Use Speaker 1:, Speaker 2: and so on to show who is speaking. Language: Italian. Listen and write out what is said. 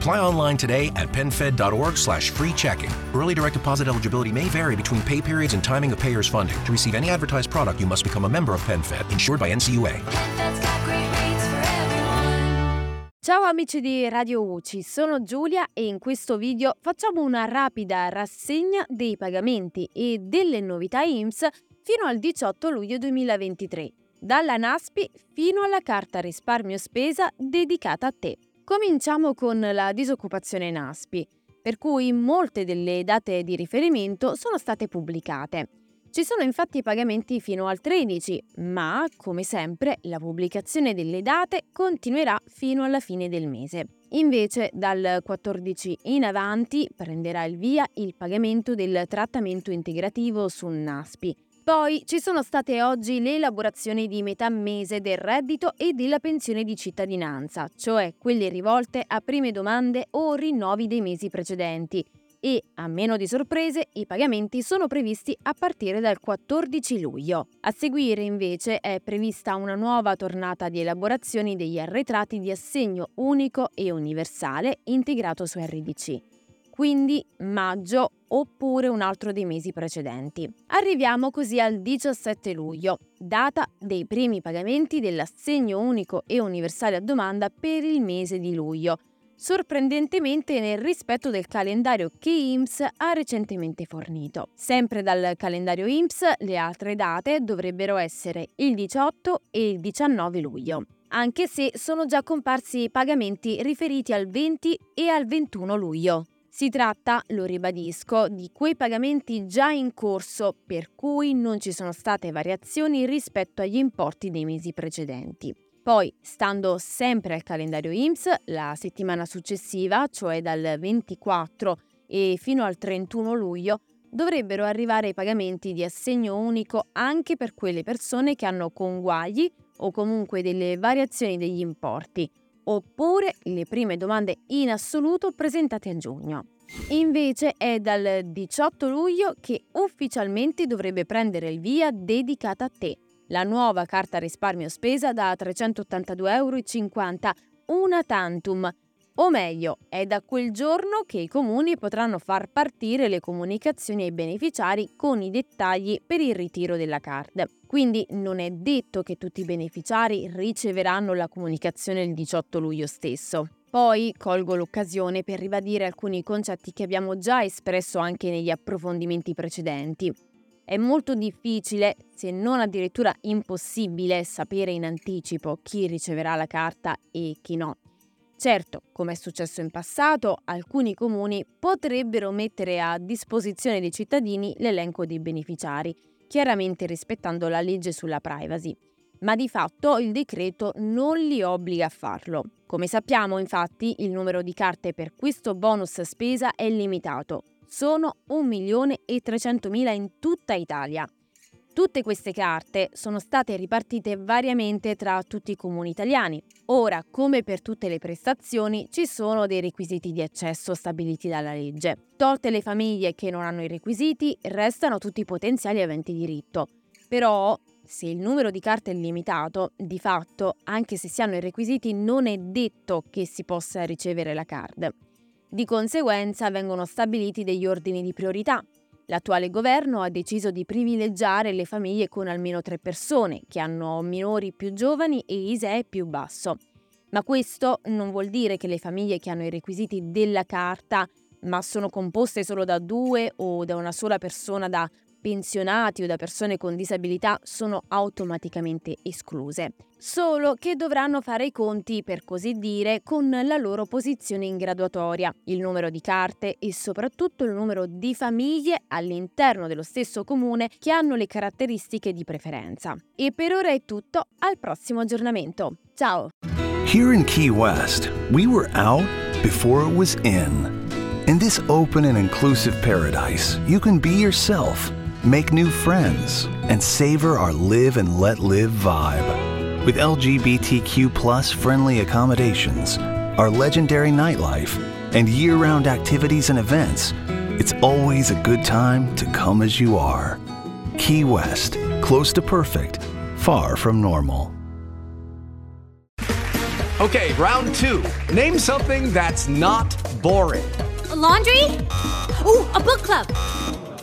Speaker 1: Apply online today at penfed.org slash free checking. Early direct deposit eligibility may vary between pay periods and timing of payer's funding. To receive any advertised product, you must become a member of PenFed, insured by NCUA.
Speaker 2: Ciao amici di Radio UCI, sono Giulia e in questo video facciamo una rapida rassegna dei pagamenti e delle novità IMSS fino al 18 luglio 2023, dalla NASPI fino alla carta risparmio spesa dedicata a te. Cominciamo con la disoccupazione NASPI, per cui molte delle date di riferimento sono state pubblicate. Ci sono infatti pagamenti fino al 13, ma, come sempre, la pubblicazione delle date continuerà fino alla fine del mese. Invece, dal 14 in avanti prenderà il via il pagamento del trattamento integrativo su NASPI. Poi ci sono state oggi le elaborazioni di metà mese del reddito e della pensione di cittadinanza, cioè quelle rivolte a prime domande o rinnovi dei mesi precedenti, e, a meno di sorprese, i pagamenti sono previsti a partire dal 14 luglio. A seguire, invece, è prevista una nuova tornata di elaborazioni degli arretrati di assegno unico e universale integrato su RDC. Quindi maggio oppure un altro dei mesi precedenti. Arriviamo così al 17 luglio, data dei primi pagamenti dell'assegno unico e universale a domanda per il mese di luglio, sorprendentemente nel rispetto del calendario che IMSS ha recentemente fornito. Sempre dal calendario IMSS le altre date dovrebbero essere il 18 e il 19 luglio anche se sono già comparsi pagamenti riferiti al 20 e al 21 luglio. Si tratta, lo ribadisco, di quei pagamenti già in corso per cui non ci sono state variazioni rispetto agli importi dei mesi precedenti. Poi, stando sempre al calendario IMSS, la settimana successiva, cioè dal 24 e fino al 31 luglio, dovrebbero arrivare i pagamenti di assegno unico anche per quelle persone che hanno conguagli o comunque delle variazioni degli importi, oppure le prime domande in assoluto presentate a giugno. Invece è dal 18 luglio che ufficialmente dovrebbe prendere il via dedicata a te, la nuova carta risparmio spesa da 382,50 euro, una tantum. O meglio, è da quel giorno che i comuni potranno far partire le comunicazioni ai beneficiari con i dettagli per il ritiro della card. Quindi non è detto che tutti i beneficiari riceveranno la comunicazione il 18 luglio stesso. Poi colgo l'occasione per ribadire alcuni concetti che abbiamo già espresso anche negli approfondimenti precedenti. È molto difficile, se non addirittura impossibile, sapere in anticipo chi riceverà la carta e chi no. Certo, come è successo in passato, alcuni comuni potrebbero mettere a disposizione dei cittadini l'elenco dei beneficiari, chiaramente rispettando la legge sulla privacy. Ma di fatto il decreto non li obbliga a farlo. Come sappiamo, infatti, il numero di carte per questo bonus spesa è limitato, sono 1.300.000 in tutta Italia. Tutte queste carte sono state ripartite variamente tra tutti i comuni italiani. Ora, come per tutte le prestazioni, ci sono dei requisiti di accesso stabiliti dalla legge. Tolte le famiglie che non hanno i requisiti, restano tutti i potenziali aventi diritto. Però, se il numero di carte è limitato, di fatto, anche se si hanno i requisiti, non è detto che si possa ricevere la card. Di conseguenza vengono stabiliti degli ordini di priorità. L'attuale governo ha deciso di privilegiare le famiglie con almeno tre persone, che hanno minori più giovani e ISEE più basso. Ma questo non vuol dire che le famiglie che hanno i requisiti della carta ma sono composte solo da due o da una sola persona da pensionati o da persone con disabilità sono automaticamente escluse, solo che dovranno fare i conti, per così dire, con la loro posizione in graduatoria, il numero di carte e soprattutto il numero di famiglie all'interno dello stesso comune che hanno le caratteristiche di preferenza. E per ora è tutto, al prossimo aggiornamento. Ciao!
Speaker 3: Here in Key West, we were out before it was in. In this open and inclusive paradise, you can be yourself make new friends, and savor our live and let live vibe. With LGBTQ plus friendly accommodations, our legendary nightlife, and year round activities and events, it's always a good time to come as you are. Key West, close to perfect, far from normal.
Speaker 4: Okay, round two. Name something that's not boring.
Speaker 5: A laundry? Ooh, a book club